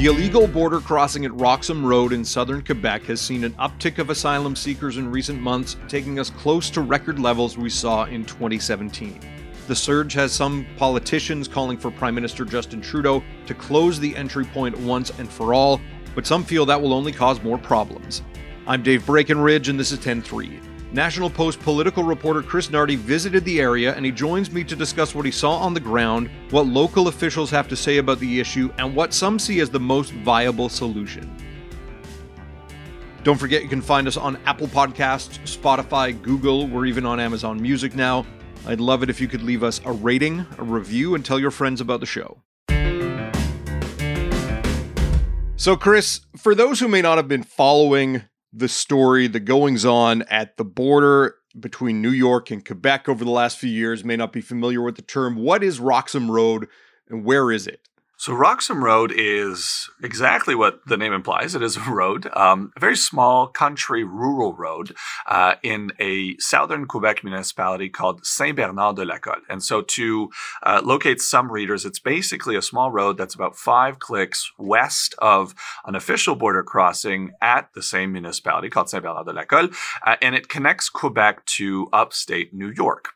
The illegal border crossing at Roxham Road in southern Quebec has seen an uptick of asylum seekers in recent months, taking us close to record levels we saw in 2017. The surge has some politicians calling for Prime Minister Justin Trudeau to close the entry point once and for all, but some feel that will only cause more problems. I'm Dave Breckenridge, and this is 10 3. National Post political reporter Chris Nardi visited the area and he joins me to discuss what he saw on the ground, what local officials have to say about the issue, and what some see as the most viable solution. Don't forget you can find us on Apple Podcasts, Spotify, Google, we're even on Amazon Music now. I'd love it if you could leave us a rating, a review, and tell your friends about the show. So, Chris, for those who may not have been following the story, the goings on at the border between New York and Quebec over the last few years, may not be familiar with the term. What is Roxham Road and where is it? So Roxham Road is exactly what the name implies. It is a road, um, a very small country rural road uh, in a southern Quebec municipality called Saint Bernard de Lacolle. And so to uh, locate some readers, it's basically a small road that's about five clicks west of an official border crossing at the same municipality called Saint Bernard de Lacolle, uh, and it connects Quebec to upstate New York.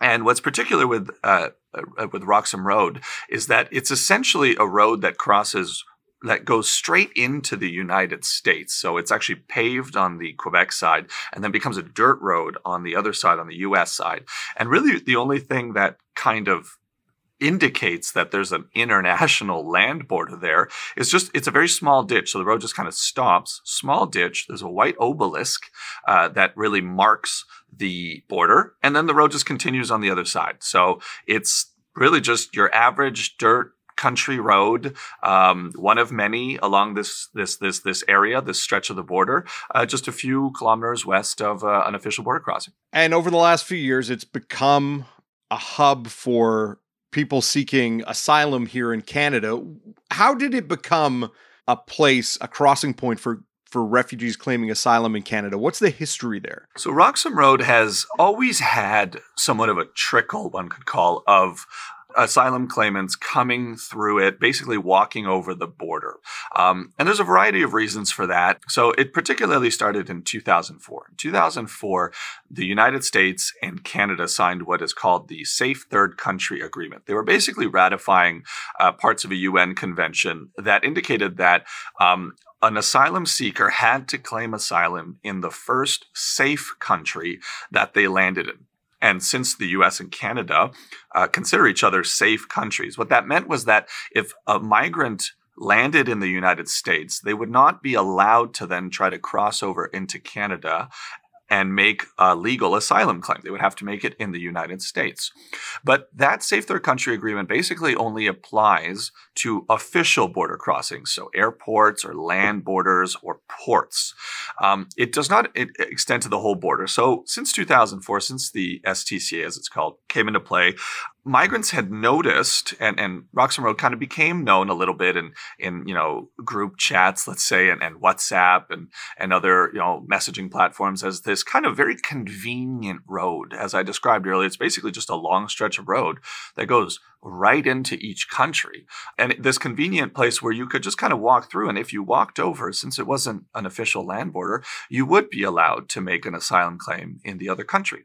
And what's particular with uh, uh, with Roxham Road is that it's essentially a road that crosses that goes straight into the United States. So it's actually paved on the Quebec side and then becomes a dirt road on the other side, on the US side. And really, the only thing that kind of indicates that there's an international land border there. Is just it's a very small ditch so the road just kind of stops. Small ditch there's a white obelisk uh, that really marks the border and then the road just continues on the other side. So it's really just your average dirt country road, um, one of many along this this this this area, this stretch of the border, uh, just a few kilometers west of uh, an official border crossing. And over the last few years, it's become a hub for people seeking asylum here in Canada. How did it become a place, a crossing point for for refugees claiming asylum in Canada? What's the history there? So Roxham Road has always had somewhat of a trickle, one could call, of asylum claimants coming through it, basically walking over the border. Um, and there's a variety of reasons for that. So it particularly started in 2004. In 2004, the United States and Canada signed what is called the Safe Third Country Agreement. They were basically ratifying uh, parts of a UN convention that indicated that um, an asylum seeker had to claim asylum in the first safe country that they landed in. And since the US and Canada uh, consider each other safe countries, what that meant was that if a migrant landed in the United States, they would not be allowed to then try to cross over into Canada and make a legal asylum claim. They would have to make it in the United States. But that Safe Third Country Agreement basically only applies to official border crossings, so airports or land borders or ports. Um, it does not extend to the whole border. So since 2004, since the STCA, as it's called, came into play, migrants had noticed, and, and Roxham Road kind of became known a little bit in, in you know, group chats, let's say, and, and WhatsApp and, and other, you know, messaging platforms as this kind of very convenient road. As I described earlier, it's basically just a long stretch of road that goes right into each country. And this convenient place where you could just kind of walk through. And if you walked over, since it wasn't an official land border, you would be allowed to make an asylum claim in the other country.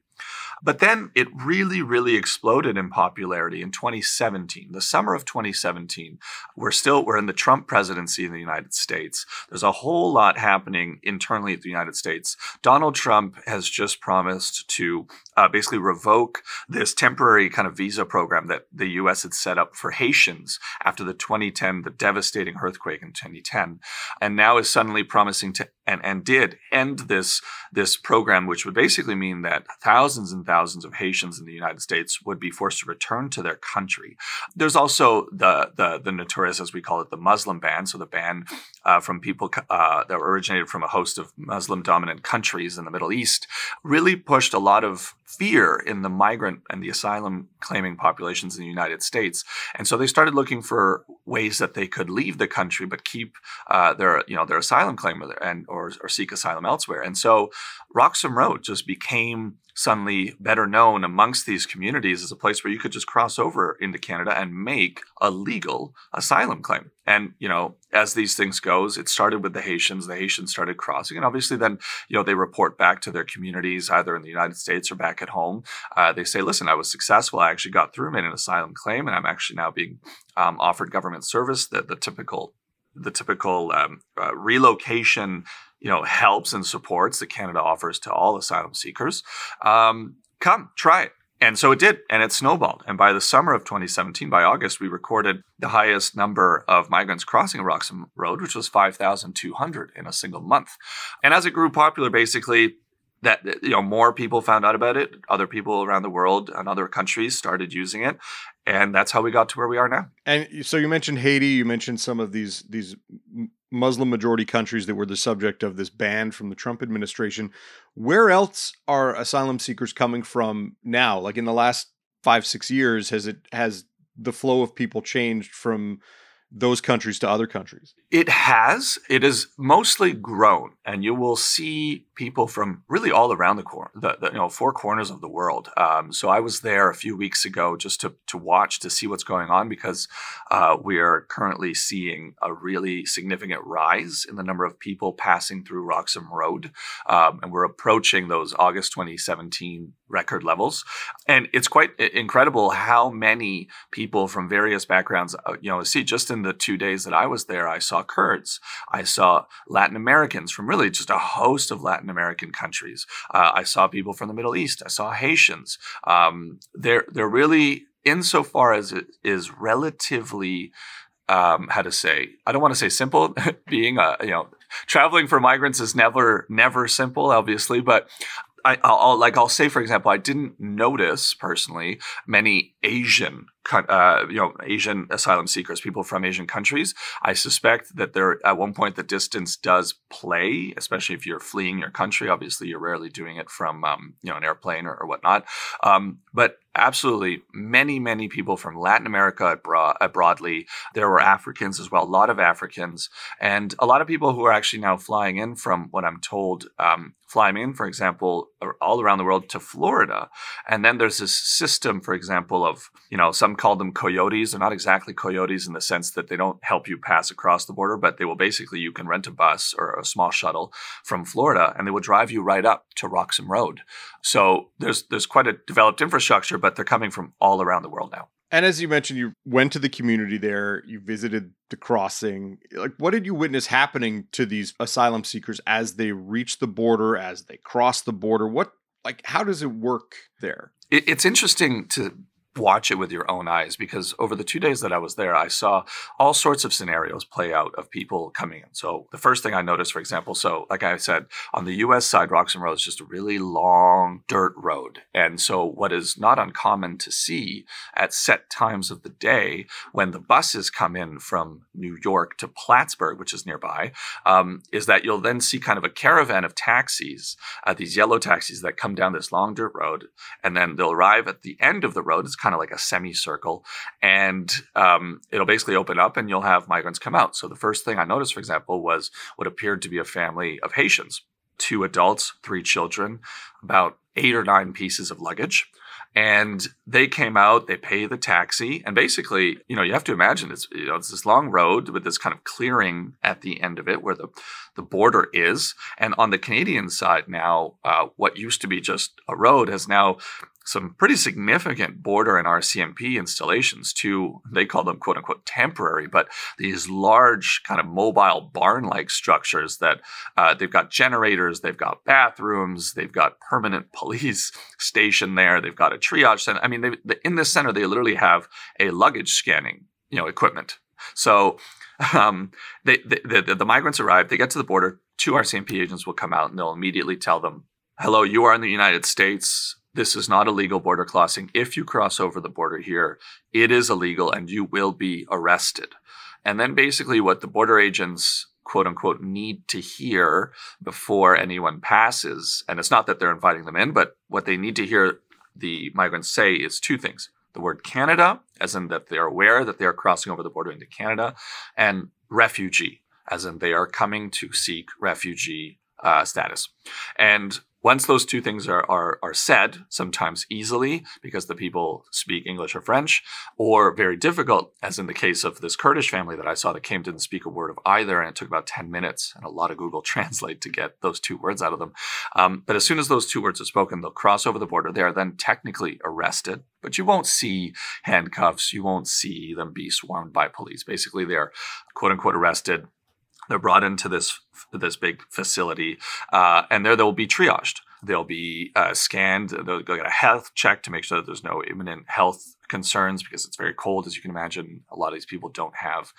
But then it really, really exploded in popularity in 2017, the summer of 2017. We're still, we're in the Trump presidency in the United States. There's a whole lot happening internally at the United States. Donald Trump has just promised to uh, basically revoke this temporary kind of visa program that the U.S. had set up for Haitians after the 2010, the devastating earthquake in 2010, and now is suddenly promising to and, and did end this this program, which would basically mean that thousands and thousands of Haitians in the United States would be forced to return to their country. There's also the the, the notorious, as we call it, the Muslim ban, so the ban uh, from people uh, that originated from a host of Muslim dominant countries in the Middle East, really pushed a lot of fear in the migrant and the asylum claiming populations in the United States. And so they started looking for ways that they could leave the country but keep uh, their you know their asylum claim and or, or seek asylum elsewhere. And so Roxham Road just became suddenly better known amongst these communities as a place where you could just cross over into Canada and make a legal asylum claim. And, you know, as these things goes, it started with the Haitians. The Haitians started crossing. And obviously then, you know, they report back to their communities, either in the United States or back at home. Uh, they say, listen, I was successful. I actually got through, made an asylum claim, and I'm actually now being um, offered government service, the, the typical the typical um, uh, relocation you know helps and supports that Canada offers to all asylum seekers. Um, come, try it. And so it did, and it snowballed. And by the summer of 2017, by August, we recorded the highest number of migrants crossing Roxham Road, which was 5,200 in a single month. And as it grew popular, basically, that you know more people found out about it other people around the world and other countries started using it and that's how we got to where we are now and so you mentioned haiti you mentioned some of these these Muslim majority countries that were the subject of this ban from the Trump administration. Where else are asylum seekers coming from now? Like in the last five, six years, has it has the flow of people changed from those countries to other countries? It has. It has mostly grown, and you will see people from really all around the, cor- the, the you know four corners of the world. Um, so I was there a few weeks ago just to to watch to see what's going on because uh, we are currently seeing a really significant rise in the number of people passing through Roxham Road, um, and we're approaching those August 2017 record levels. And it's quite incredible how many people from various backgrounds, uh, you know, see just in the two days that I was there, I saw Kurds, I saw Latin Americans from really just a host of Latin American countries. Uh, I saw people from the Middle East. I saw Haitians. Um, they're they're really insofar as it is relatively um, how to say i don't want to say simple being a you know traveling for migrants is never never simple obviously but I, will like I'll say for example, I didn't notice personally many Asian uh, you know, Asian asylum seekers, people from Asian countries. I suspect that there, at one point, the distance does play, especially if you're fleeing your country. Obviously, you're rarely doing it from, um, you know, an airplane or, or whatnot. Um, but absolutely, many, many people from Latin America broad, broadly. There were Africans as well, a lot of Africans, and a lot of people who are actually now flying in from what I'm told, um, flying in, for example, all around the world to Florida. And then there's this system, for example, of, you know, some some call them coyotes. They're not exactly coyotes in the sense that they don't help you pass across the border, but they will basically, you can rent a bus or a small shuttle from Florida and they will drive you right up to Roxham Road. So there's, there's quite a developed infrastructure, but they're coming from all around the world now. And as you mentioned, you went to the community there, you visited the crossing. Like, what did you witness happening to these asylum seekers as they reach the border, as they cross the border? What, like, how does it work there? It's interesting to watch it with your own eyes because over the two days that I was there, I saw all sorts of scenarios play out of people coming in. So the first thing I noticed, for example, so like I said, on the US side, Roxham Road is just a really long dirt road. And so what is not uncommon to see at set times of the day when the buses come in from New York to Plattsburgh, which is nearby, um, is that you'll then see kind of a caravan of taxis, uh, these yellow taxis that come down this long dirt road, and then they'll arrive at the end of the road. It's kind of like a semicircle, and um, it'll basically open up, and you'll have migrants come out. So the first thing I noticed, for example, was what appeared to be a family of Haitians, two adults, three children, about eight or nine pieces of luggage. And they came out, they pay the taxi, and basically, you know, you have to imagine it's you know it's this long road with this kind of clearing at the end of it where the the border is. And on the Canadian side now, uh, what used to be just a road has now some pretty significant border and RCMP installations to, they call them quote unquote temporary, but these large kind of mobile barn like structures that uh, they've got generators, they've got bathrooms, they've got permanent police station there, they've got a triage center. I mean, they, in this center, they literally have a luggage scanning, you know, equipment. So um, they, they, the, the migrants arrive, they get to the border, two RCMP agents will come out and they'll immediately tell them, hello, you are in the United States this is not a legal border crossing. If you cross over the border here, it is illegal and you will be arrested. And then basically what the border agents quote unquote need to hear before anyone passes. And it's not that they're inviting them in, but what they need to hear the migrants say is two things. The word Canada, as in that they're aware that they are crossing over the border into Canada, and refugee, as in they are coming to seek refugee uh, status. And once those two things are, are, are said, sometimes easily because the people speak English or French, or very difficult, as in the case of this Kurdish family that I saw that came didn't speak a word of either, and it took about 10 minutes and a lot of Google Translate to get those two words out of them. Um, but as soon as those two words are spoken, they'll cross over the border. They are then technically arrested, but you won't see handcuffs. You won't see them be swarmed by police. Basically, they're quote unquote arrested they're brought into this this big facility, uh, and there they'll be triaged. They'll be uh, scanned. They'll get a health check to make sure that there's no imminent health concerns because it's very cold, as you can imagine. A lot of these people don't have,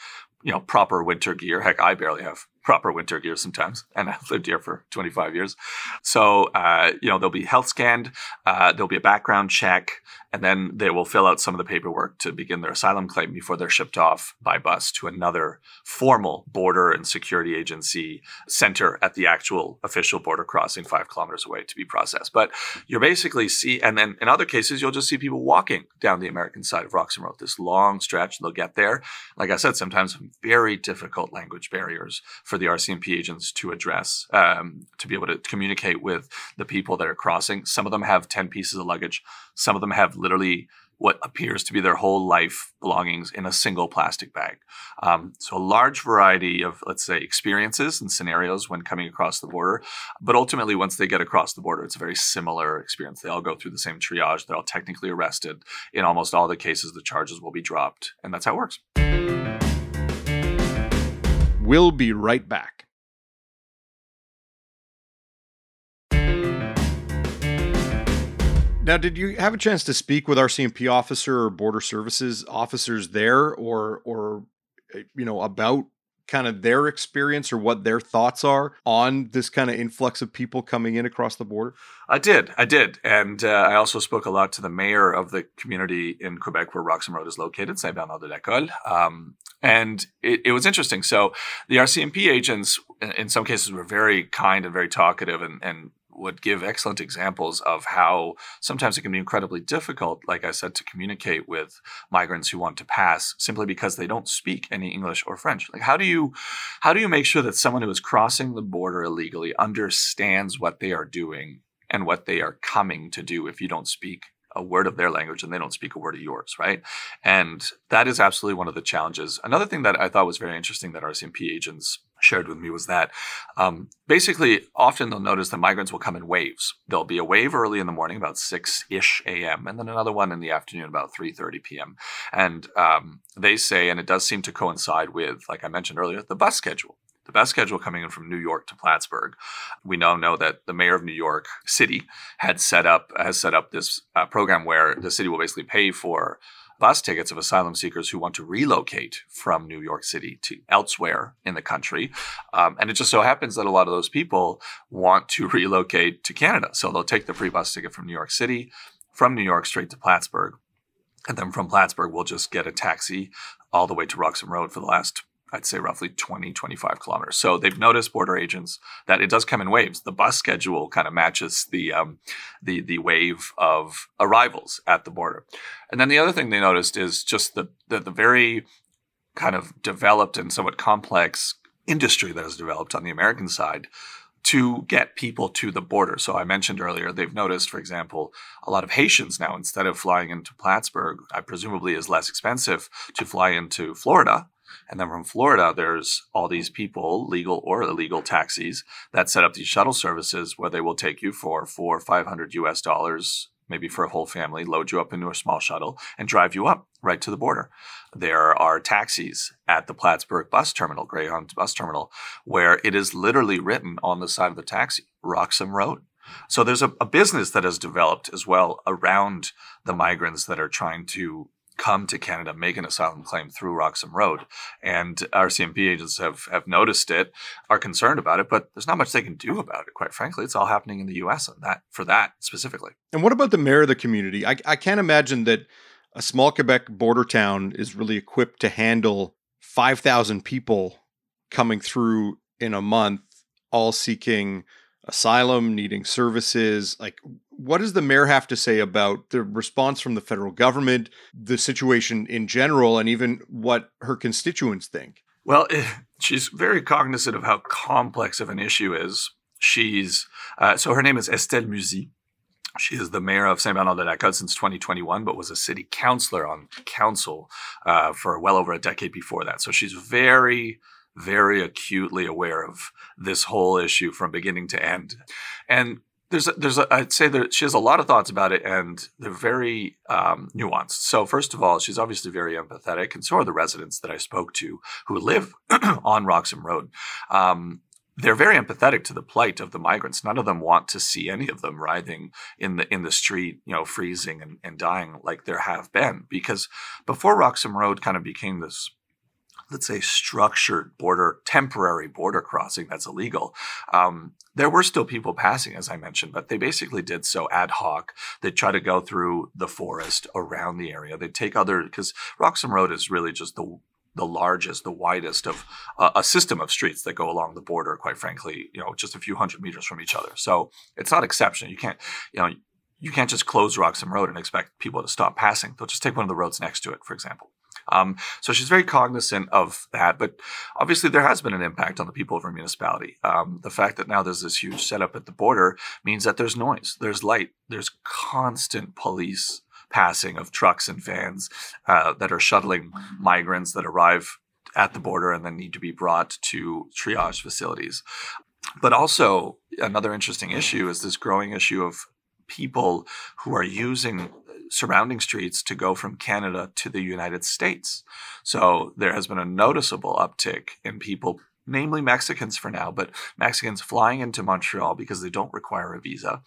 you know, proper winter gear. Heck, I barely have proper winter gear sometimes, and I've lived here for 25 years. So, uh, you know, they'll be health scanned, uh, there'll be a background check, and then they will fill out some of the paperwork to begin their asylum claim before they're shipped off by bus to another formal border and security agency center at the actual official border crossing five kilometers away to be processed. But you're basically see, and then in other cases, you'll just see people walking down the American side of Roxham Road, this long stretch. They'll get there. Like I said, sometimes very difficult language barriers for the RCMP agents to address, um, to be able to communicate with the people that are crossing. Some of them have 10 pieces of luggage. Some of them have literally what appears to be their whole life belongings in a single plastic bag. Um, so, a large variety of, let's say, experiences and scenarios when coming across the border. But ultimately, once they get across the border, it's a very similar experience. They all go through the same triage. They're all technically arrested. In almost all the cases, the charges will be dropped. And that's how it works. We'll be right back. Now, did you have a chance to speak with RCMP officer or border services officers there, or or eh, you know about kind of their experience or what their thoughts are on this kind of influx of people coming in across the border? I did, I did, and uh, I also spoke a lot to the mayor of the community in Quebec where Roxham Road is located, Saint Bernard de Lacolle, um, and it, it, was interesting. So the RCMP agents, in some cases, were very kind and very talkative, and, and would give excellent examples of how sometimes it can be incredibly difficult, like I said, to communicate with migrants who want to pass simply because they don't speak any English or French. Like how do you how do you make sure that someone who is crossing the border illegally understands what they are doing and what they are coming to do if you don't speak a word of their language and they don't speak a word of yours, right? And that is absolutely one of the challenges. Another thing that I thought was very interesting that RCMP agents shared with me was that um, basically often they'll notice that migrants will come in waves. There'll be a wave early in the morning about 6-ish a.m. and then another one in the afternoon about 3.30 p.m. And um, they say, and it does seem to coincide with, like I mentioned earlier, the bus schedule the bus schedule coming in from New York to Plattsburgh. We now know that the mayor of New York City had set up has set up this uh, program where the city will basically pay for bus tickets of asylum seekers who want to relocate from New York City to elsewhere in the country. Um, and it just so happens that a lot of those people want to relocate to Canada. So they'll take the free bus ticket from New York City, from New York straight to Plattsburgh. And then from Plattsburgh, we'll just get a taxi all the way to Roxham Road for the last I'd say roughly 20, 25 kilometers. So they've noticed border agents that it does come in waves. The bus schedule kind of matches the um, the the wave of arrivals at the border. And then the other thing they noticed is just the the, the very kind of developed and somewhat complex industry that has developed on the American side to get people to the border. So I mentioned earlier, they've noticed, for example, a lot of Haitians now, instead of flying into Plattsburgh, I presumably is less expensive to fly into Florida and then from Florida, there's all these people, legal or illegal taxis, that set up these shuttle services where they will take you for four five hundred US dollars, maybe for a whole family, load you up into a small shuttle and drive you up right to the border. There are taxis at the Plattsburgh bus terminal, Greyhound bus terminal, where it is literally written on the side of the taxi, Roxham Road. So there's a, a business that has developed as well around the migrants that are trying to come to Canada, make an asylum claim through Roxham Road. And RCMP agents have, have noticed it, are concerned about it, but there's not much they can do about it, quite frankly. It's all happening in the US that for that specifically. And what about the mayor of the community? I, I can't imagine that a small Quebec border town is really equipped to handle 5,000 people coming through in a month, all seeking asylum, needing services. Like, what does the mayor have to say about the response from the federal government, the situation in general, and even what her constituents think? Well, she's very cognizant of how complex of an issue is. She's uh, so her name is Estelle Muzzi. She is the mayor of Saint Bernard de Lacolle since 2021, but was a city councilor on council uh, for well over a decade before that. So she's very, very acutely aware of this whole issue from beginning to end. And there's a, there's a, I'd say that she has a lot of thoughts about it, and they're very um, nuanced. So first of all, she's obviously very empathetic, and so are the residents that I spoke to who live on Roxham Road. Um, they're very empathetic to the plight of the migrants. None of them want to see any of them writhing in the in the street, you know, freezing and, and dying like there have been. Because before Roxham Road kind of became this let's say structured border temporary border crossing that's illegal um, there were still people passing as i mentioned but they basically did so ad hoc they'd try to go through the forest around the area they'd take other because roxham road is really just the the largest, the widest of uh, a system of streets that go along the border. Quite frankly, you know, just a few hundred meters from each other. So it's not exceptional. You can't, you know, you can't just close Roxham Road and expect people to stop passing. They'll just take one of the roads next to it, for example. Um, so she's very cognizant of that, but obviously there has been an impact on the people of her municipality. Um, the fact that now there's this huge setup at the border means that there's noise, there's light, there's constant police passing of trucks and vans uh, that are shuttling migrants that arrive at the border and then need to be brought to triage facilities. But also, another interesting issue is this growing issue of people who are using surrounding streets to go from Canada to the United States. So there has been a noticeable uptick in people namely Mexicans for now, but Mexicans flying into Montreal because they don't require a visa,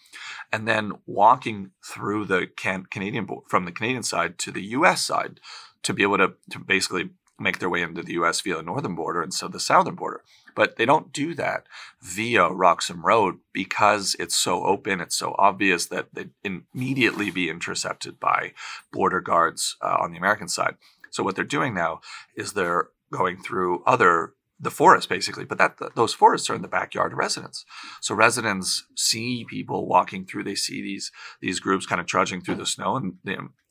and then walking through the can- Canadian from the Canadian side to the U.S. side to be able to, to basically make their way into the U.S. via the northern border and so the southern border. But they don't do that via Roxham Road because it's so open, it's so obvious that they'd immediately be intercepted by border guards uh, on the American side. So what they're doing now is they're going through other the forest basically but that those forests are in the backyard of residents so residents see people walking through they see these these groups kind of trudging through the snow and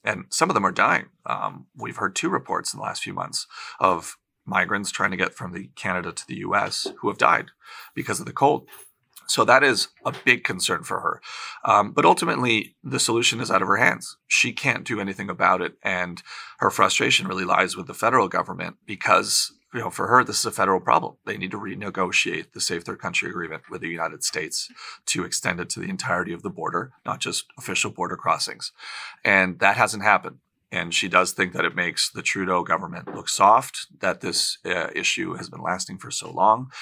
and some of them are dying um, we've heard two reports in the last few months of migrants trying to get from the canada to the us who have died because of the cold so that is a big concern for her. Um, but ultimately, the solution is out of her hands. She can't do anything about it. And her frustration really lies with the federal government because you know, for her, this is a federal problem. They need to renegotiate the Safe Third Country Agreement with the United States to extend it to the entirety of the border, not just official border crossings. And that hasn't happened. And she does think that it makes the Trudeau government look soft, that this uh, issue has been lasting for so long.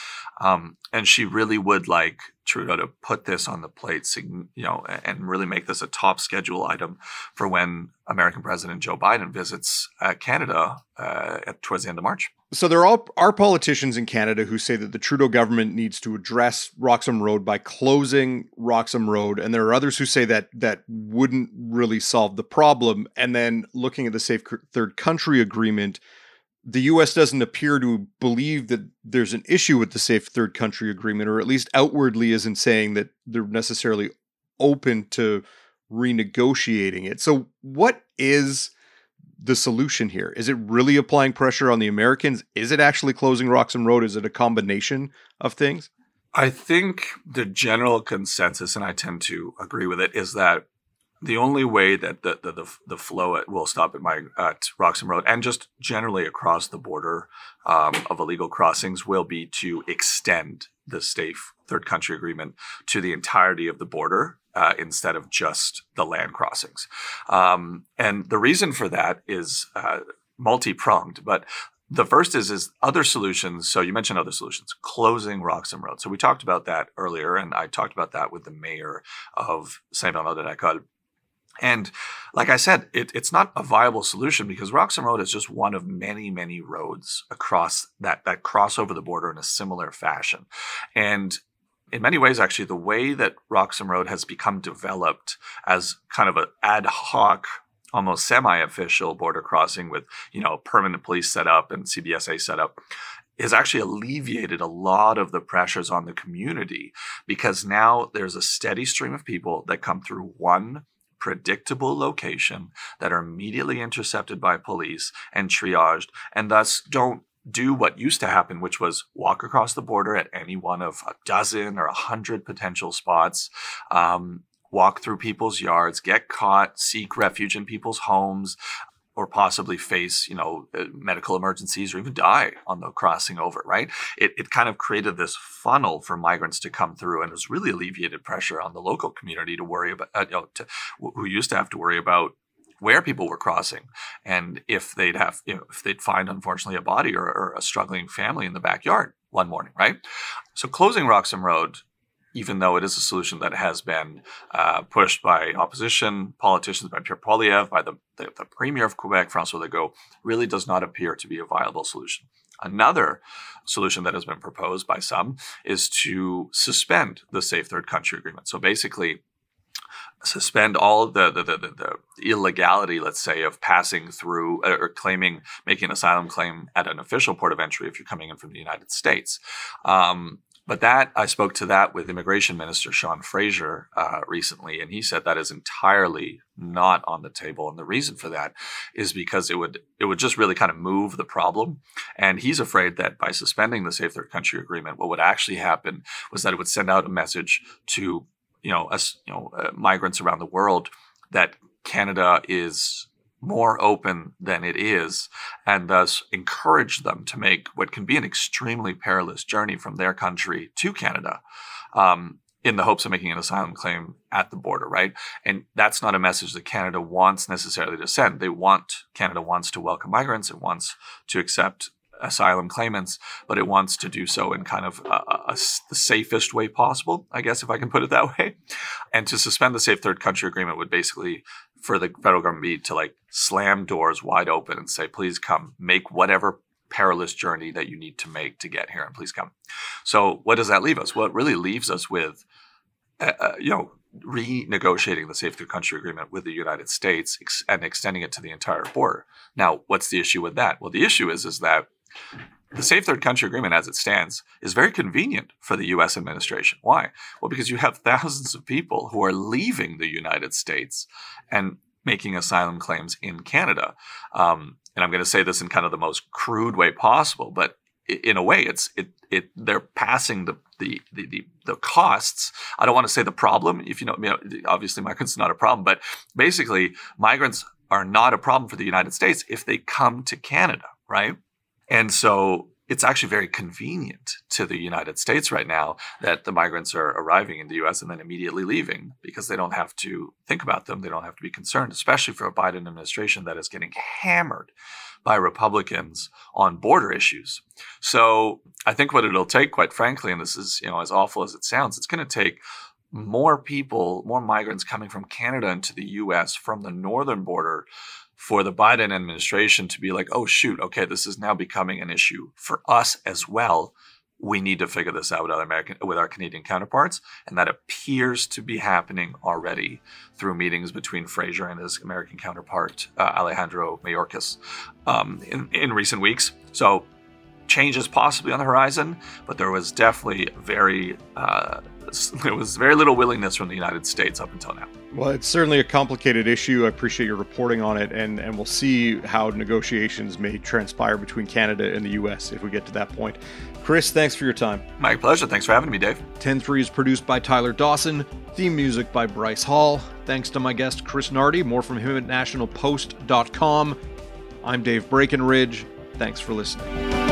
Um, and she really would like Trudeau to put this on the plate, you know, and really make this a top schedule item for when American President Joe Biden visits uh, Canada uh, at, towards the end of March. So there are, politicians in Canada who say that the Trudeau government needs to address Roxham Road by closing Roxham Road, and there are others who say that that wouldn't really solve the problem. And then looking at the Safe Third Country Agreement, the U.S. doesn't appear to believe that there's an issue with the Safe Third Country Agreement, or at least outwardly isn't saying that they're necessarily open to renegotiating it. So, what is the solution here? Is it really applying pressure on the Americans? Is it actually closing Roxham Road? Is it a combination of things? I think the general consensus, and I tend to agree with it, is that the only way that the the, the, the flow will stop at my at Roxham Road and just generally across the border um, of illegal crossings will be to extend the safe third country agreement to the entirety of the border uh, instead of just the land crossings. Um, and the reason for that is uh, multi pronged, but the first is is other solutions. So you mentioned other solutions, closing Roxham Road. So we talked about that earlier, and I talked about that with the mayor of Saint Bernard de la and like I said, it, it's not a viable solution because Roxham Road is just one of many, many roads across that that cross over the border in a similar fashion. And in many ways, actually, the way that Roxham Road has become developed as kind of an ad hoc, almost semi-official border crossing with you know permanent police set up and CBSA set up has actually alleviated a lot of the pressures on the community because now there's a steady stream of people that come through one predictable location that are immediately intercepted by police and triaged and thus don't do what used to happen, which was walk across the border at any one of a dozen or a hundred potential spots, um, walk through people's yards, get caught, seek refuge in people's homes, or possibly face, you know, uh, medical emergencies or even die on the crossing over, right? It, it kind of created this funnel for migrants to come through and has really alleviated pressure on the local community to worry about, uh, you know, to, who used to have to worry about where people were crossing and if they'd have, you know, if they'd find, unfortunately, a body or, or a struggling family in the backyard one morning, right? So closing Roxham Road even though it is a solution that has been uh, pushed by opposition politicians, by Pierre Poilievre, by the, the, the Premier of Quebec, Francois Legault, really does not appear to be a viable solution. Another solution that has been proposed by some is to suspend the Safe Third Country Agreement. So basically, suspend all the, the, the, the, illegality, let's say, of passing through uh, or claiming, making an asylum claim at an official port of entry if you're coming in from the United States. Um, but that I spoke to that with Immigration Minister Sean Fraser uh, recently, and he said that is entirely not on the table. And the reason for that is because it would it would just really kind of move the problem. And he's afraid that by suspending the Safe Third Country Agreement, what would actually happen was that it would send out a message to you know us you know uh, migrants around the world that Canada is more open than it is, and thus encourage them to make what can be an extremely perilous journey from their country to Canada. Um, in the hopes of making an asylum claim at the border, right? And that's not a message that Canada wants necessarily to send. They want, Canada wants to welcome migrants. It wants to accept asylum claimants, but it wants to do so in kind of a, a, the safest way possible, I guess, if I can put it that way. And to suspend the Safe Third Country Agreement would basically for the federal government be to like slam doors wide open and say, please come, make whatever perilous journey that you need to make to get here, and please come. So, what does that leave us? Well, it really leaves us with, uh, uh you know, renegotiating the Safe Third Country Agreement with the United States ex- and extending it to the entire border. Now, what's the issue with that? Well, the issue is is that the Safe Third Country Agreement, as it stands, is very convenient for the U.S. administration. Why? Well, because you have thousands of people who are leaving the United States and making asylum claims in Canada. Um, and I'm going to say this in kind of the most crude way possible, but in a way, it's it it they're passing the the the the, costs. I don't want to say the problem. If you know, you know, obviously migrants are not a problem, but basically migrants are not a problem for the United States if they come to Canada, right? And so it's actually very convenient to the United States right now that the migrants are arriving in the US and then immediately leaving because they don't have to think about them. They don't have to be concerned, especially for a Biden administration that is getting hammered by Republicans on border issues. So I think what it'll take, quite frankly, and this is, you know, as awful as it sounds, it's going to take more people, more migrants coming from Canada into the US from the northern border for the Biden administration to be like, oh, shoot, okay, this is now becoming an issue for us as well. We need to figure this out with, American, with our Canadian counterparts. And that appears to be happening already through meetings between Fraser and his American counterpart, uh, Alejandro Mayorkas, um, in, in recent weeks. So change is possibly on the horizon, but there was definitely very uh, there was very little willingness from the United States up until now. Well, it's certainly a complicated issue. I appreciate your reporting on it, and, and we'll see how negotiations may transpire between Canada and the U.S. if we get to that point. Chris, thanks for your time. My pleasure. Thanks for having me, Dave. 10 3 is produced by Tyler Dawson, theme music by Bryce Hall. Thanks to my guest, Chris Nardi. More from him at nationalpost.com. I'm Dave Breckenridge. Thanks for listening.